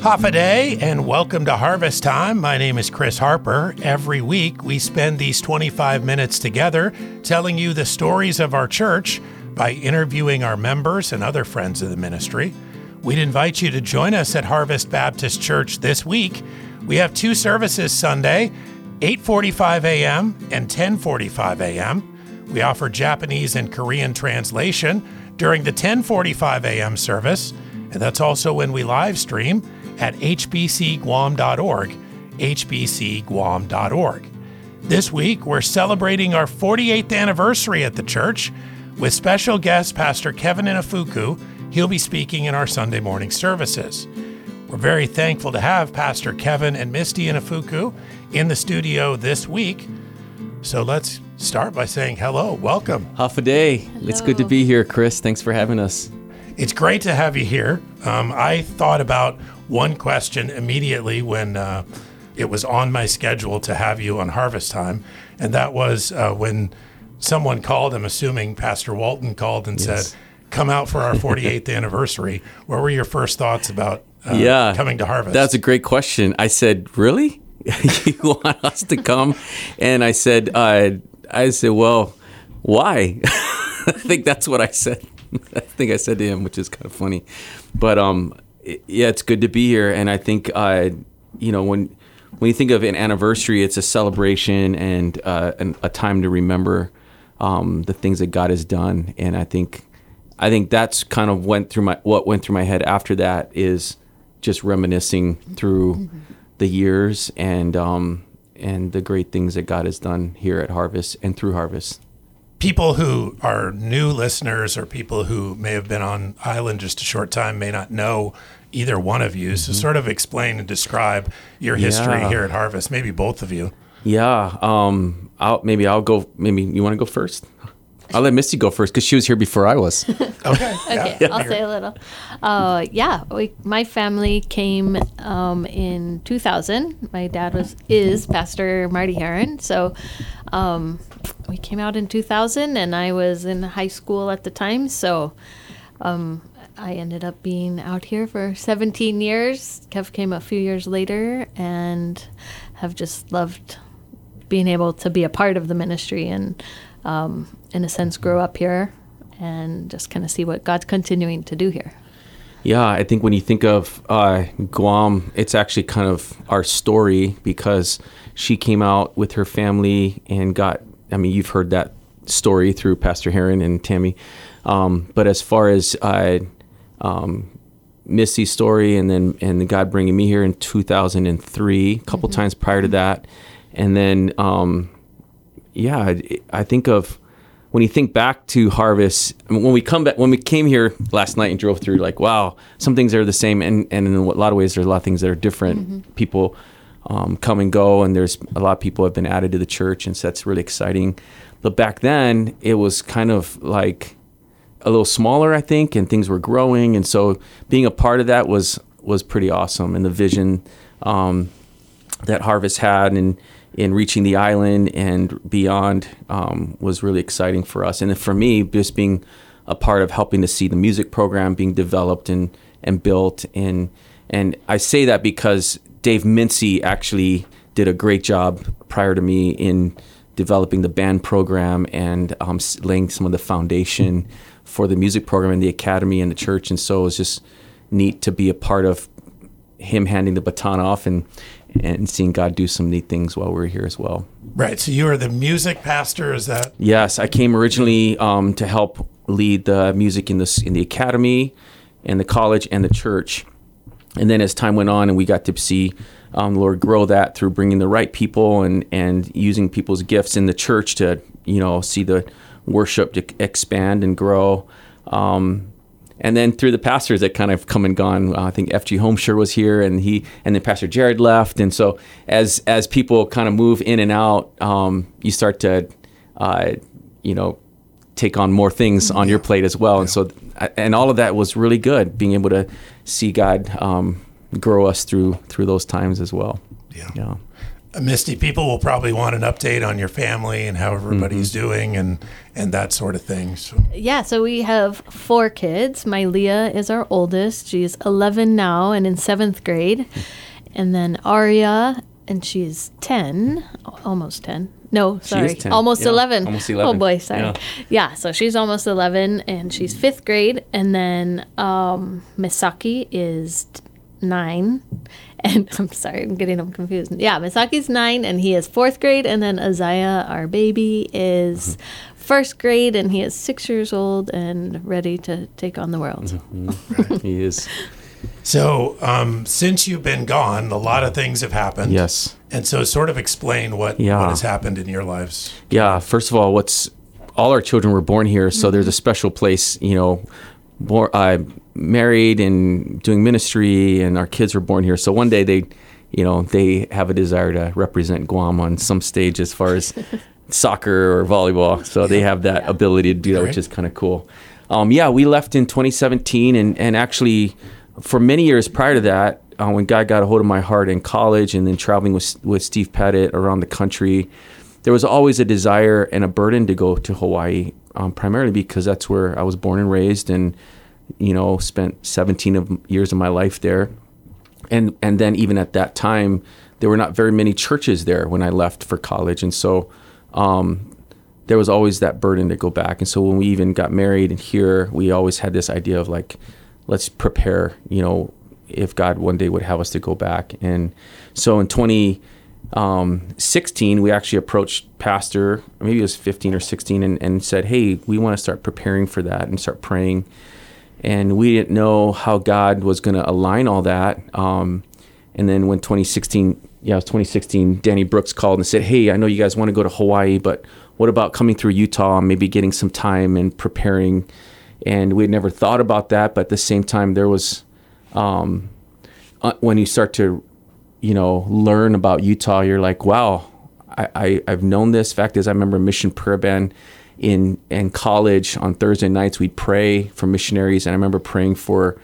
Hafa Adai, and welcome to Harvest Time. My name is Chris Harper. Every week, we spend these 25 minutes together telling you the stories of our church by interviewing our members and other friends of the ministry. We'd invite you to join us at Harvest Baptist Church this week. We have two services Sunday, 8:45 a.m. and 10:45 a.m. We offer Japanese and Korean translation during the 10:45 a.m. service, and that's also when we live stream at hbcguam.org, hbcguam.org. This week, we're celebrating our 48th anniversary at the church with special guest Pastor Kevin Inafuku. He'll be speaking in our Sunday morning services. We're very thankful to have Pastor Kevin and Misty Inafuku in the studio this week. So let's start by saying hello. Welcome. Hafa Adai. It's good to be here, Chris. Thanks for having us. It's great to have you here. Um, I thought about one question immediately when uh, it was on my schedule to have you on Harvest Time, and that was uh, when someone called. I'm assuming Pastor Walton called and Yes. said, "Come out for our 48th anniversary." What were your first thoughts about uh, yeah, coming to Harvest? That's a great question. I said, "Really? you want us to come?" And I said, uh, "I said, well, why?" I think that's what I said. I think I said to him, which is kind of funny. But um, it- yeah, it's good to be here, and I think uh, you know when when you think of an anniversary, it's a celebration and uh, an, a time to remember um, the things that God has done, and I think I think that's kind of went through my what went through my head after that is just reminiscing through the years and um, and the great things that God has done here at Harvest and through Harvest. People who are new listeners or people who may have been on island just a short time may not know either one of you. So, sort of explain and describe your history Mm-hmm. Yeah. here at Harvest. Maybe both of you. Yeah, um, I'll maybe I'll go. Maybe you want to go first. I'll let Misty go first because she was here before I was. Okay. Okay, I'll say a little. Uh, yeah, we, my family came um, in 2000. My dad was is Pastor Marty Heron, so um, we came out in 2000, and I was in high school at the time. So um, I ended up being out here for 17 years. Kev came a few years later, and have just loved being able to be a part of the ministry and, um, in a sense, grow up here and just kind of see what God's continuing to do here. Yeah, I think when you think of uh, Guam, it's actually kind of our story because she came out with her family and got. I mean, you've heard that story through Pastor Heron and Tammy. Um, but as far as uh, um, Misty's story, and then and God bringing me here in 2003, a couple times prior to that, and then um, yeah, I- I think of when you think back to Harvest, I mean, when we come back, when we came here last night and drove through, like, wow, some things are the same, and, and in a lot of ways, there's a lot of things that are different. People um, come and go, and there's a lot of people have been added to the church, and so that's really exciting. But back then, it was kind of like a little smaller, I think, and things were growing, and so being a part of that was was pretty awesome, and the vision um, that Harvest had and in reaching the island and beyond um, was really exciting for us. And for me, just being a part of helping to see the music program being developed and and built and and I say that because Dave Mincy actually did a great job prior to me in developing the band program and um, laying some of the foundation for the music program in the academy and the church. And so it was just neat to be a part of him handing the baton off and and seeing God do some neat things while we're here as well. Right. So, you are the music pastor. Is that? Yes, I came originally um, to help lead the music in this in the academy, and the college and the church, and then as time went on and we got to see um, Lord grow that through bringing the right people and and using people's gifts in the church to you know see the worship to expand and grow. Um, and then through the pastors that kind of come and gone. Uh, I think F.G. Homeshire was here, and he and then Pastor Jared left, and so as as people kind of move in and out, um, you start to, uh, you know, take on more things on your plate as well. And so, and all of that was really good, being able to see God um, grow us through through those times as well. Yeah. Yeah. Misty, people will probably want an update on your family and how everybody's Mm-hmm. doing and and that sort of thing. So Yeah, so we have four kids. My Leah is our oldest. She's 11 now and in seventh grade. And then Aria, and she's 10, almost 10. No, sorry, 10, almost yeah, 11. almost 11. Oh boy, sorry. yeah. Yeah. so she's almost 11 and she's fifth grade. And then um, Misaki is nine. And I'm sorry, I'm getting them confused. Yeah, Misaki's nine and he is fourth grade. And then Azaya, our baby, is Mm-hmm. first grade and he is six years old and ready to take on the world. Mm-hmm. he is. so um, since you've been gone, a lot of things have happened. Yes. And so sort of explain what, Yeah. what has happened in your lives. Yeah. First of all, what's all our children were born here, so there's a special place. You know, born, uh, married and doing ministry, and our kids were born here. So one day they, you know, they have a desire to represent Guam on some stage as far as soccer or volleyball. So they have that ability to do that, which is kind of cool. Um, yeah, we left in 2017, and and actually, for many years prior to that, uh, when God got a hold of my heart in college, and then traveling with with Steve Pettit around the country, there was always a desire and a burden to go to Hawaii, um, primarily because that's where I was born and raised, and you know, spent 17 of years of my life there. And and then even at that time there were not very many churches there when I left for college. And so um, there was always that burden to go back. And so when we even got married and here we always had this idea of like let's prepare you know if God one day would have us to go back and so in 2016 we actually approached pastor maybe it was 15 or 16 and, and said hey we want to start preparing for that and start praying and we didn't know how God was going to align all that. Um, and then when 2016, yeah, it was 2016, Danny Brooks called and said, "Hey, I know you guys want to go to Hawaii, but what about coming through Utah and maybe getting some time and preparing?" And we had never thought about that, but at the same time, there was um, uh, when you start to, you know, learn about Utah, you're like, "Wow, I, I I've known this." Fact is, I remember Mission Prayer Band in in college on Thursday nights. We'd pray for missionaries and I remember praying for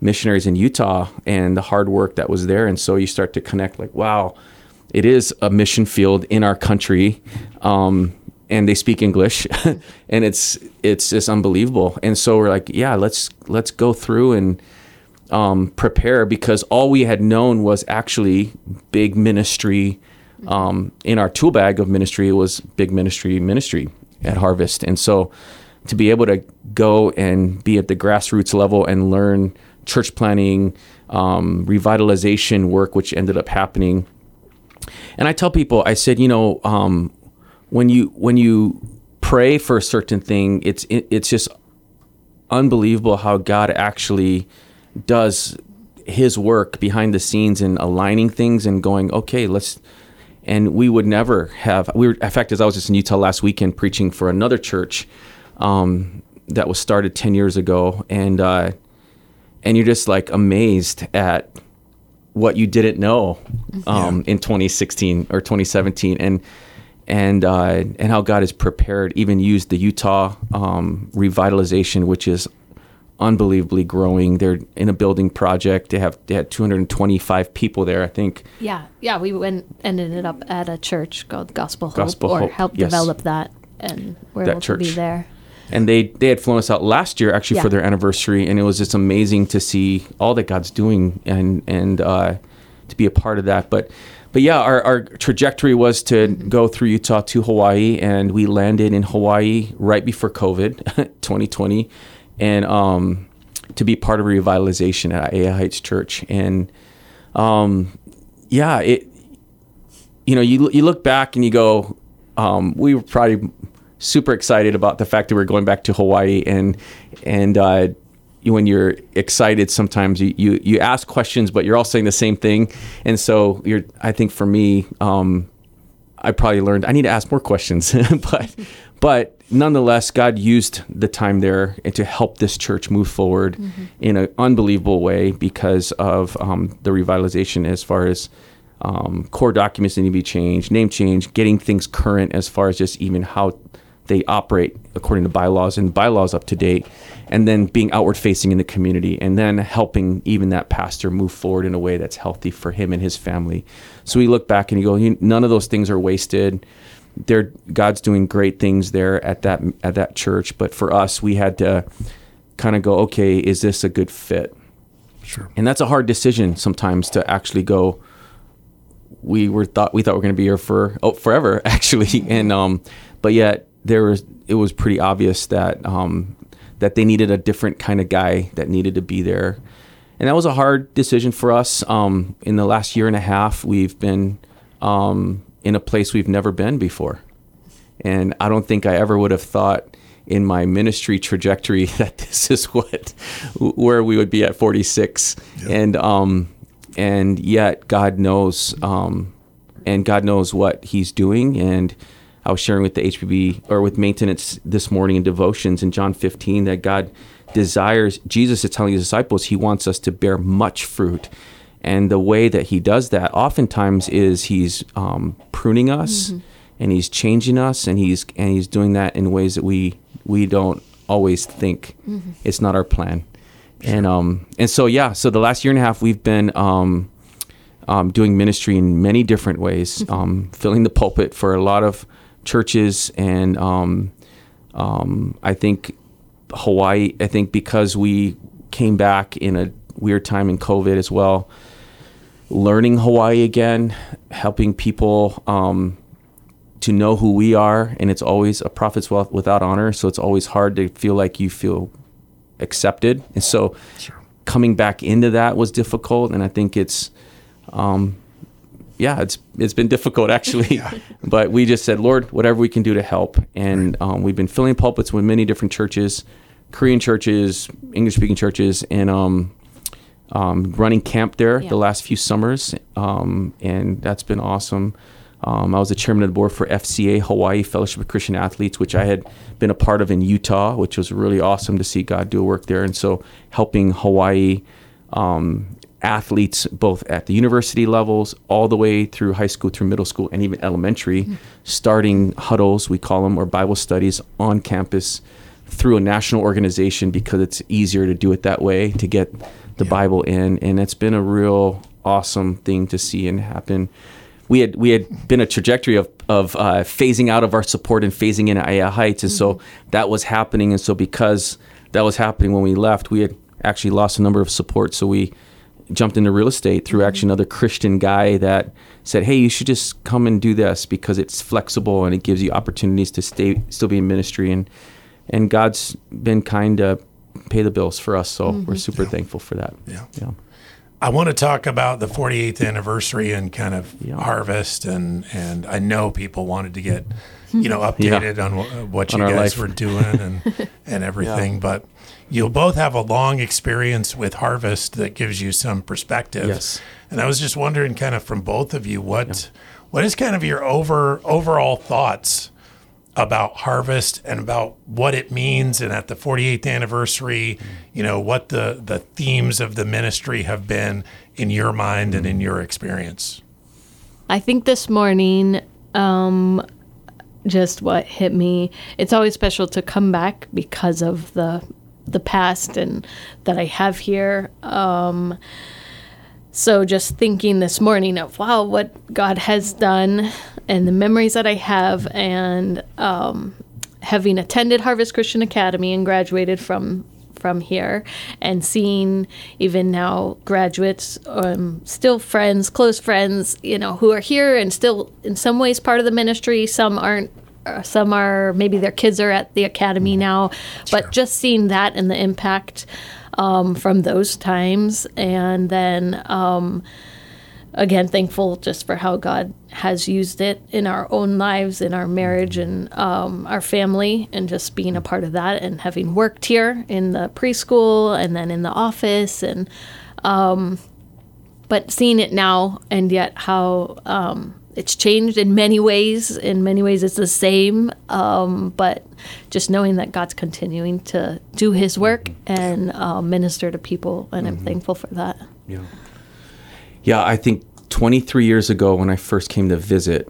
missionaries in Utah and the hard work that was there. And so you start to connect like wow it is a mission field in our country. Um, and they speak English and it's it's just unbelievable and so we're like yeah let's let's go through and um, prepare because all we had known was actually big ministry um, in our tool bag of ministry it was big ministry ministry at Harvest. And so to be able to go and be at the grassroots level and learn church planning, um, revitalization work, which ended up happening. And I tell people, I said, you know, um, when you when you pray for a certain thing, it's it, it's just unbelievable how God actually does His work behind the scenes and aligning things and going, okay, let's and we would never have we were in fact as i was just in utah last weekend preaching for another church um, that was started 10 years ago and uh, and you're just like amazed at what you didn't know um, in 2016 or 2017 and and uh, and how god has prepared even used the utah um, revitalization which is unbelievably growing they're in a building project they have they had 225 people there i think Yeah, yeah, we went and ended up at a church called Gospel Hope, Gospel or Hope, helped yes. develop that, and we're That able to be church. there. and they they had flown us out last year actually for their anniversary and it was just amazing to see all that god's doing and and uh, to be a part of that but but yeah our, our trajectory was to go through utah to hawaii and we landed in hawaii right before covid 2020 and um, to be part of revitalization at Aiea Heights Church. And um, yeah it you know, you you look back and you go, um, we were probably super excited about the fact that we're going back to Hawaii, and and uh, when you're excited, sometimes you, you you ask questions, but you're all saying the same thing, and so you're. I think for me, um, I probably learned I need to ask more questions, but but nonetheless, God used the time there to help this church move forward in an unbelievable way because of um, the revitalization as far as um, core documents that need to be changed, name change, getting things current as far as just even how they operate according to bylaws and bylaws up to date, and then being outward facing in the community, and then helping even that pastor move forward in a way that's healthy for him and his family. So we look back and you go, none of those things are wasted. They're, God's doing great things there at that at that church, but for us, we had to kind of go, okay, is this a good fit? Sure. And that's a hard decision sometimes to actually go. We were thought we thought we are going to be here for oh, forever actually, and um, but yet there was it was pretty obvious that um, that they needed a different kind of guy that needed to be there, and that was a hard decision for us. Um, in the last year and a half, we've been um, in a place we've never been before, and I don't think I ever would have thought in my ministry trajectory that this is what where we would be at 46 and um and yet God knows um and God knows what he's doing. And I was sharing with the HPB or with maintenance this morning in devotions in John 15 that God desires Jesus is telling his disciples he wants us to bear much fruit. And the way that he does that oftentimes is he's um, pruning us and he's changing us and he's and he's doing that in ways that we we don't always think it's not our plan. And um and so yeah so the last year and a half we've been um, um doing ministry in many different ways um filling the pulpit for a lot of churches and um um I think Hawaii I think because we came back in a weird time in COVID as well learning Hawaii again helping people um to know who we are and it's always a prophet's wealth without honor so it's always hard to feel like you feel accepted. And so coming back into that was difficult and i think it's um yeah it's it's been difficult actually but we just said lord whatever we can do to help and um, we've been filling pulpits with many different churches korean churches english speaking churches and um um, running camp there Yeah. the last few summers, um, and that's been awesome. Um, I was the chairman of the board for FCA Hawaii Fellowship of Christian Athletes, which I had been a part of in Utah, which was really awesome to see God do a work there. And so, helping Hawaii um, athletes both at the university levels, all the way through high school, through middle school, and even elementary, starting huddles, we call them, or Bible studies on campus through a national organization because it's easier to do it that way to get the Bible in, and it's been a real awesome thing to see and happen. We had we had been a trajectory of of uh, phasing out of our support and phasing in at Aiea Heights, and so that was happening. And so because that was happening when we left, we had actually lost a number of support. So we jumped into real estate through actually mm-hmm. another Christian guy that said, "Hey, you should just come and do this because it's flexible and it gives you opportunities to stay still be in ministry." And and God's been kind to pay the bills for us, so mm-hmm. we're super thankful for that. Yeah. yeah. I want to talk about the 48th anniversary and kind of Yeah. harvest, and and I know people wanted to get, you know, updated on wh- what On you our guys life. were doing and and everything. But you'll both have a long experience with harvest that gives you some perspective. Yes. And I was just wondering, kind of from both of you, what what is kind of your over overall thoughts about harvest and about what it means and at the 48th anniversary you know what the the themes of the ministry have been in your mind and in your experience I think this morning, um, just what hit me. It's always special to come back because of the the past and that I have here. Um, so just thinking this morning of wow, what God has done and the memories that I have, and um, having attended Harvest Christian Academy and graduated from from here and seeing even now graduates um, still friends close friends you know who are here and still in some ways part of the ministry some aren't some are maybe their kids are at the academy now but just seeing that and the impact um, from those times and then um, again thankful just for how god has used it in our own lives in our marriage and um, our family and just being a part of that and having worked here in the preschool and then in the office and um, but seeing it now and yet how um, it's changed in many ways. In many ways it's the same um, but just knowing that god's continuing to do his work and uh, minister to people and i'm thankful for that. Yeah. Yeah, I think 23 years ago when I first came to visit,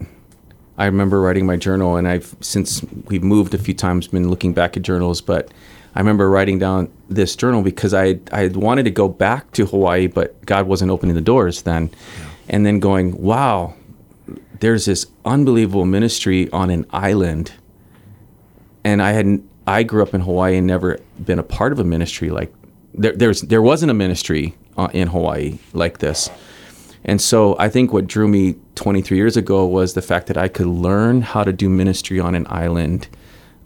I remember writing my journal, and I've since we've moved a few times been looking back at journals, but I remember writing down this journal because I I wanted to go back to Hawaii, but God wasn't opening the doors then, and then going, wow, there's this unbelievable ministry on an island, and I hadn't. I grew up in Hawaii and never been a part of a ministry like there. There's there wasn't a ministry uh, in Hawaii like this. And so I think what drew me 23 years ago was the fact that I could learn how to do ministry on an island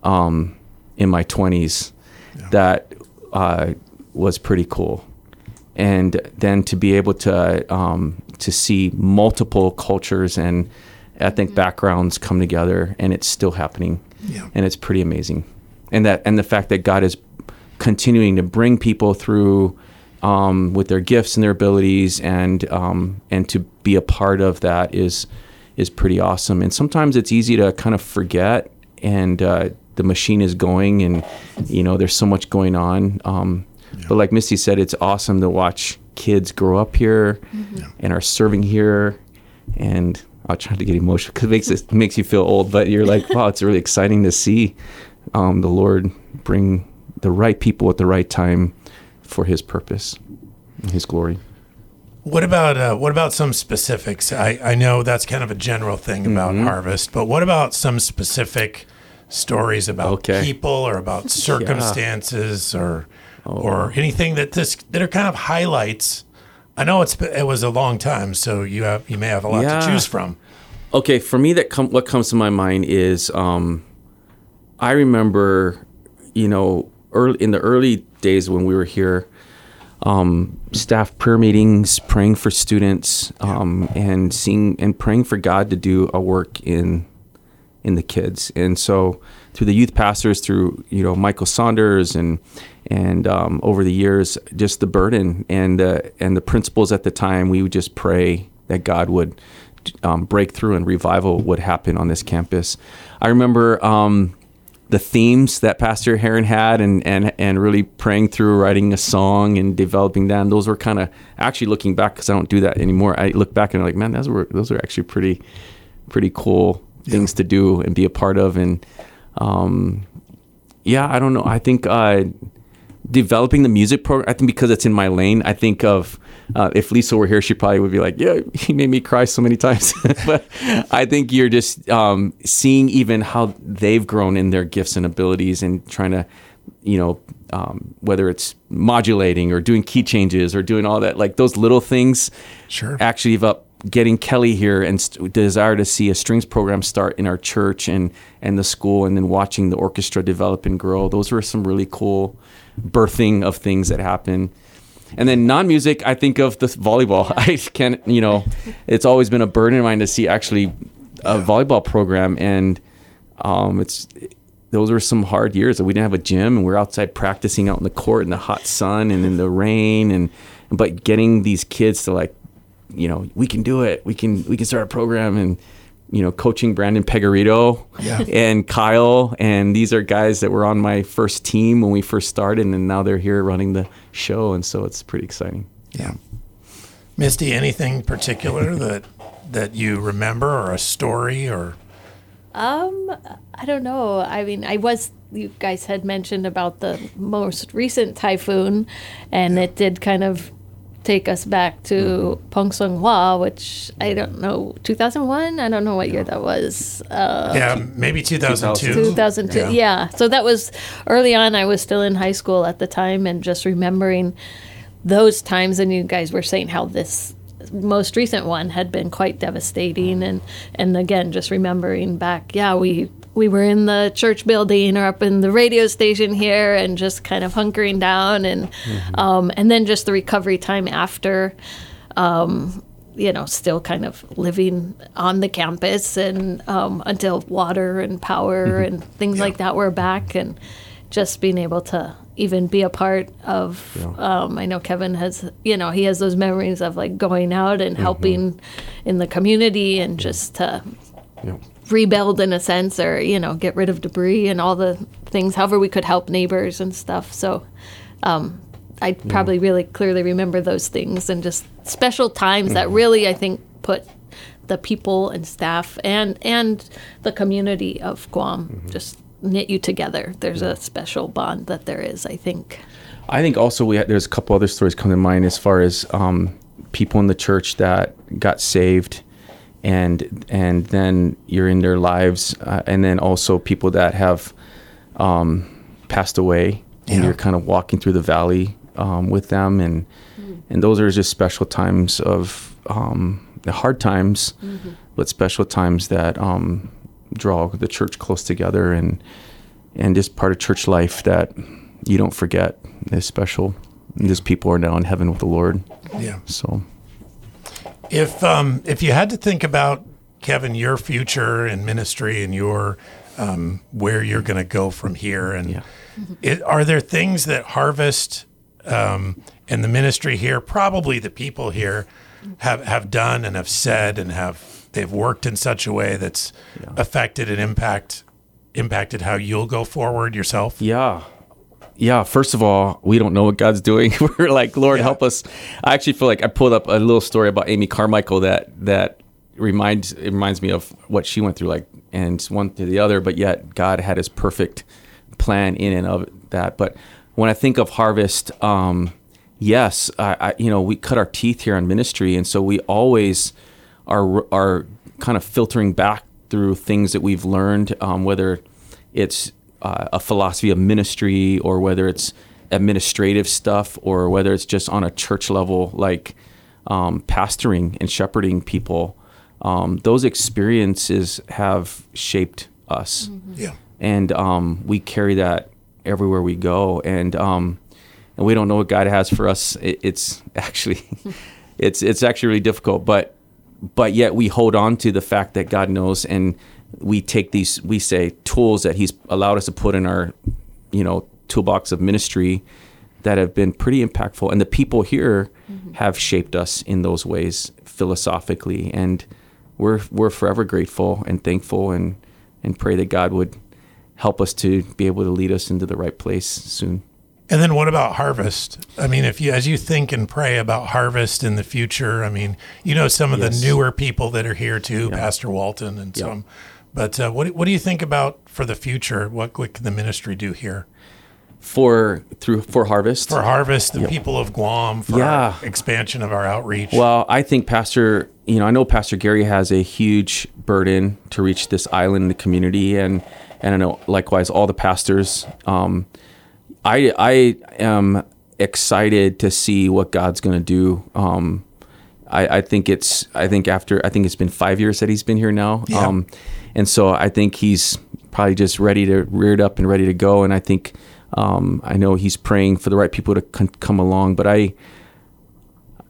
um, in my 20s. That uh, was pretty cool. And then to be able to um, to see multiple cultures and ethnic backgrounds come together, and it's still happening, Yeah. and it's pretty amazing. And that and the fact that God is continuing to bring people through um, with their gifts and their abilities, and um, and to be a part of that is is pretty awesome. And sometimes it's easy to kind of forget, and uh, the machine is going, and you know there's so much going on. Um, But like Misty said, it's awesome to watch kids grow up here and are serving here, and I'll try to get emotional because it makes it makes you feel old. But you're like, wow, it's really exciting to see um, the Lord bring the right people at the right time for His purpose, and His glory. What about uh, what about some specifics? I, I know that's kind of a general thing about Mm-hmm. harvest, but what about some specific stories about Okay. people or about circumstances or or anything that this that are kind of highlights? I know it's it was a long time, so you have you may have a lot Yeah. to choose from. Okay, for me, that com- what comes to my mind is um, I remember, you know, early in the early days when we were here, um, staff prayer meetings, praying for students, um, and seeing and praying for God to do a work in in the kids. And so through the youth pastors, through you know Michael Saunders and and um, over the years, just the burden and the and the principles at the time, we would just pray that God would um, break through and revival would happen on this campus. I remember. Um, the themes that Pastor Heron had and, and, and really praying through writing a song and developing them. Those were kind of actually looking back because I don't do that anymore. I look back and I'm like, man, those were those are actually pretty pretty cool things to do and be a part of. And um, yeah, I don't know. I think uh, developing the music program. I think because it's in my lane. I think of uh, if Lisa were here, she probably would be like, "Yeah, he made me cry so many times." but I think you're just um, seeing even how they've grown in their gifts and abilities, and trying to, you know, um, whether it's modulating or doing key changes or doing all that, like those little things. Sure. Actually, up getting Kelly here and st- desire to see a strings program start in our church and and the school, and then watching the orchestra develop and grow. Those were some really cool birthing of things that happen. And then non-music, I think of the volleyball. I can't, you know, it's always been a burden of mine to see actually a volleyball program, and um, it's those were some hard years that we didn't have a gym and we are outside practicing out in the court in the hot sun and in the rain, and but getting these kids to like, you know, we can do it. We can we can start a program and. You know, coaching Brandon Pegarito Yeah. and Kyle, and these are guys that were on my first team when we first started, and now they're here running the show, and so it's pretty exciting. Yeah. Misty, anything particular that that you remember or a story or Um, I don't know. I mean, I was you guys had mentioned about the most recent typhoon, and it did kind of take us back to Pongsona, which I don't know, 2001. I don't know what year that was. Uh, yeah, maybe 2002. 2002. Yeah. So that was early on. I was still in high school at the time, and just remembering those times. And you guys were saying how this most recent one had been quite devastating, and and again, just remembering back. Yeah, we we were in the church building or up in the radio station here, and just kind of hunkering down, and um, and then just the recovery time after you know, still kind of living on the campus and um, until water and power and things like that were back, and just being able to even be a part of. Um, I know Kevin has, you know, he has those memories of like going out and helping in the community and just to Yeah. Rebuild in a sense or you know get rid of debris and all the things however we could help neighbors and stuff so um, i probably really clearly remember those things and just special times that really i think put the people and staff and and the community of Guam Mm-hmm. just knit you together. There's a special bond that there is, I think. I think also we had, there's a couple other stories come to mind as far as um, people in the church that got saved, and and then you're in their lives, uh, and then also people that have um, passed away, and you're kind of walking through the valley um, with them, and and those are just special times of um, the hard times, but special times that um, draw the church close together and and just part of church life that you don't forget is special. And these people are now in heaven with the Lord. Yeah. So If um, if you had to think about Kevin your future in ministry and your um, where you're going to go from here, and Yeah. it, are there things that Harvest um, and the ministry here, probably the people here, have have done and have said and have they've worked in such a way that's affected and impact impacted how you'll go forward yourself? yeah. Yeah, first of all, we don't know what God's doing. We're like, Lord, Yeah. help us. I actually feel like I pulled up a little story about Amy Carmichael that that reminds it reminds me of what she went through, like, and one to the other. But yet, God had His perfect plan in and of that. But when I think of harvest, um, yes, I, I you know we cut our teeth here on ministry, and so we always are are kind of filtering back through things that we've learned, um, whether it's uh, a philosophy of ministry or whether it's administrative stuff or whether it's just on a church level, like um, pastoring and shepherding people. Um, those experiences have shaped us. Yeah. and um, we carry that everywhere we go. And um, and we don't know what God has for us. It, it's actually it's it's actually really difficult. But but yet we hold on to the fact that God knows. And we take these we say tools that he's allowed us to put in our you know toolbox of ministry that have been pretty impactful and the people here mm-hmm. have shaped us in those ways philosophically and we're we're forever grateful and thankful and and pray that God would help us to be able to lead us into the right place soon. And then what about harvest? I mean, if you as you think and pray about harvest in the future, I mean, you know some of Yes. the newer people that are here too, Pastor Walton and Yeah. some. But uh, what what do you think about for the future? What what can the ministry do here For through for harvest. for harvest? The people of Guam for Yeah. expansion of our outreach. Well, I think Pastor, you know, I know Pastor Gary has a huge burden to reach this island, the community, and and I know likewise all the pastors. Um, I I am excited to see what God's going to do. Um, I, I think it's I think after I think it's been five years that he's been here now, Yeah. um, and so I think he's probably just ready to reared up and ready to go. And I think um, I know he's praying for the right people to come along, but I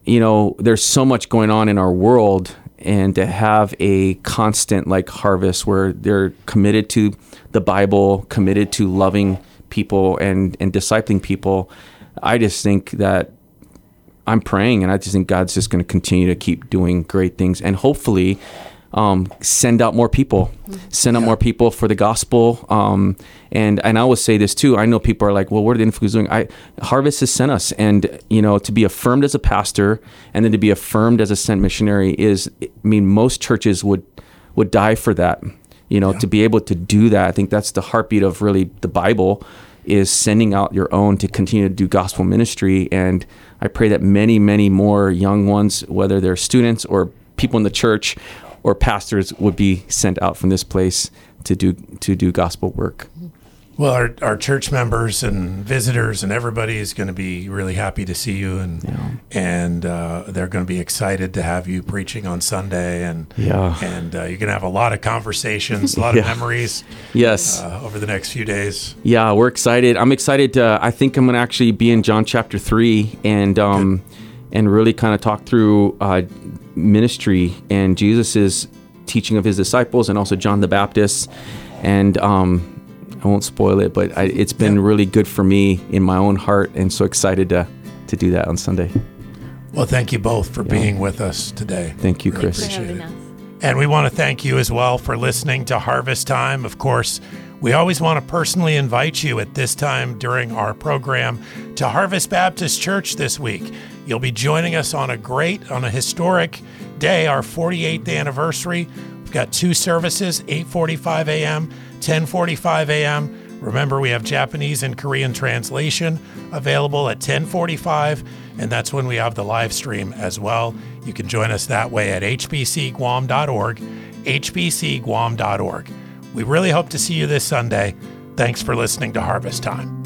you know, there's so much going on in our world, and to have a constant like harvest where they're committed to the Bible, committed to loving people and and discipling people, I just think that I'm praying, and I just think God's just going to continue to keep doing great things, and hopefully. Um, send out more people, send out more people for the gospel. Um, and and I always say this too. I know people are like, well, what are the influencers doing? I Harvest has sent us, and you know, to be affirmed as a pastor, and then to be affirmed as a sent missionary is, I mean, most churches would would die for that. You know, to be able to do that, I think that's the heartbeat of really the Bible is sending out your own to continue to do gospel ministry. And I pray that many, many more young ones, whether they're students or people in the church or pastors, would be sent out from this place to do to do gospel work. Well, our, our church members and visitors and everybody is going to be really happy to see you, and and uh, they're going to be excited to have you preaching on Sunday, and Yeah. and uh, you're going to have a lot of conversations, a lot of memories Yes. uh, over the next few days. Yeah, we're excited. I'm excited. To, I think I'm going to actually be in John chapter three and um, and really kind of talk through uh, ministry and Jesus's teaching of his disciples and also John the Baptist. And um, I won't spoil it, but I, it's been really good for me in my own heart, and so excited to to do that on Sunday. Well, thank you both for being with us today. Thank you, Appreciate Chris. for having it. us. And we want to thank you as well for listening to Harvest Time. Of course, We always want to personally invite you at this time during our program to Harvest Baptist Church this week. You'll be joining us on a great, on a historic day, our 48th anniversary. We've got two services, 8:45 a.m., 10:45 a.m. Remember, we have Japanese and Korean translation available at 1045, and that's when we have the live stream as well. You can join us that way at hbcguam.org, hbcguam.org. We really hope to see you this Sunday. Thanks for listening to Harvest Time.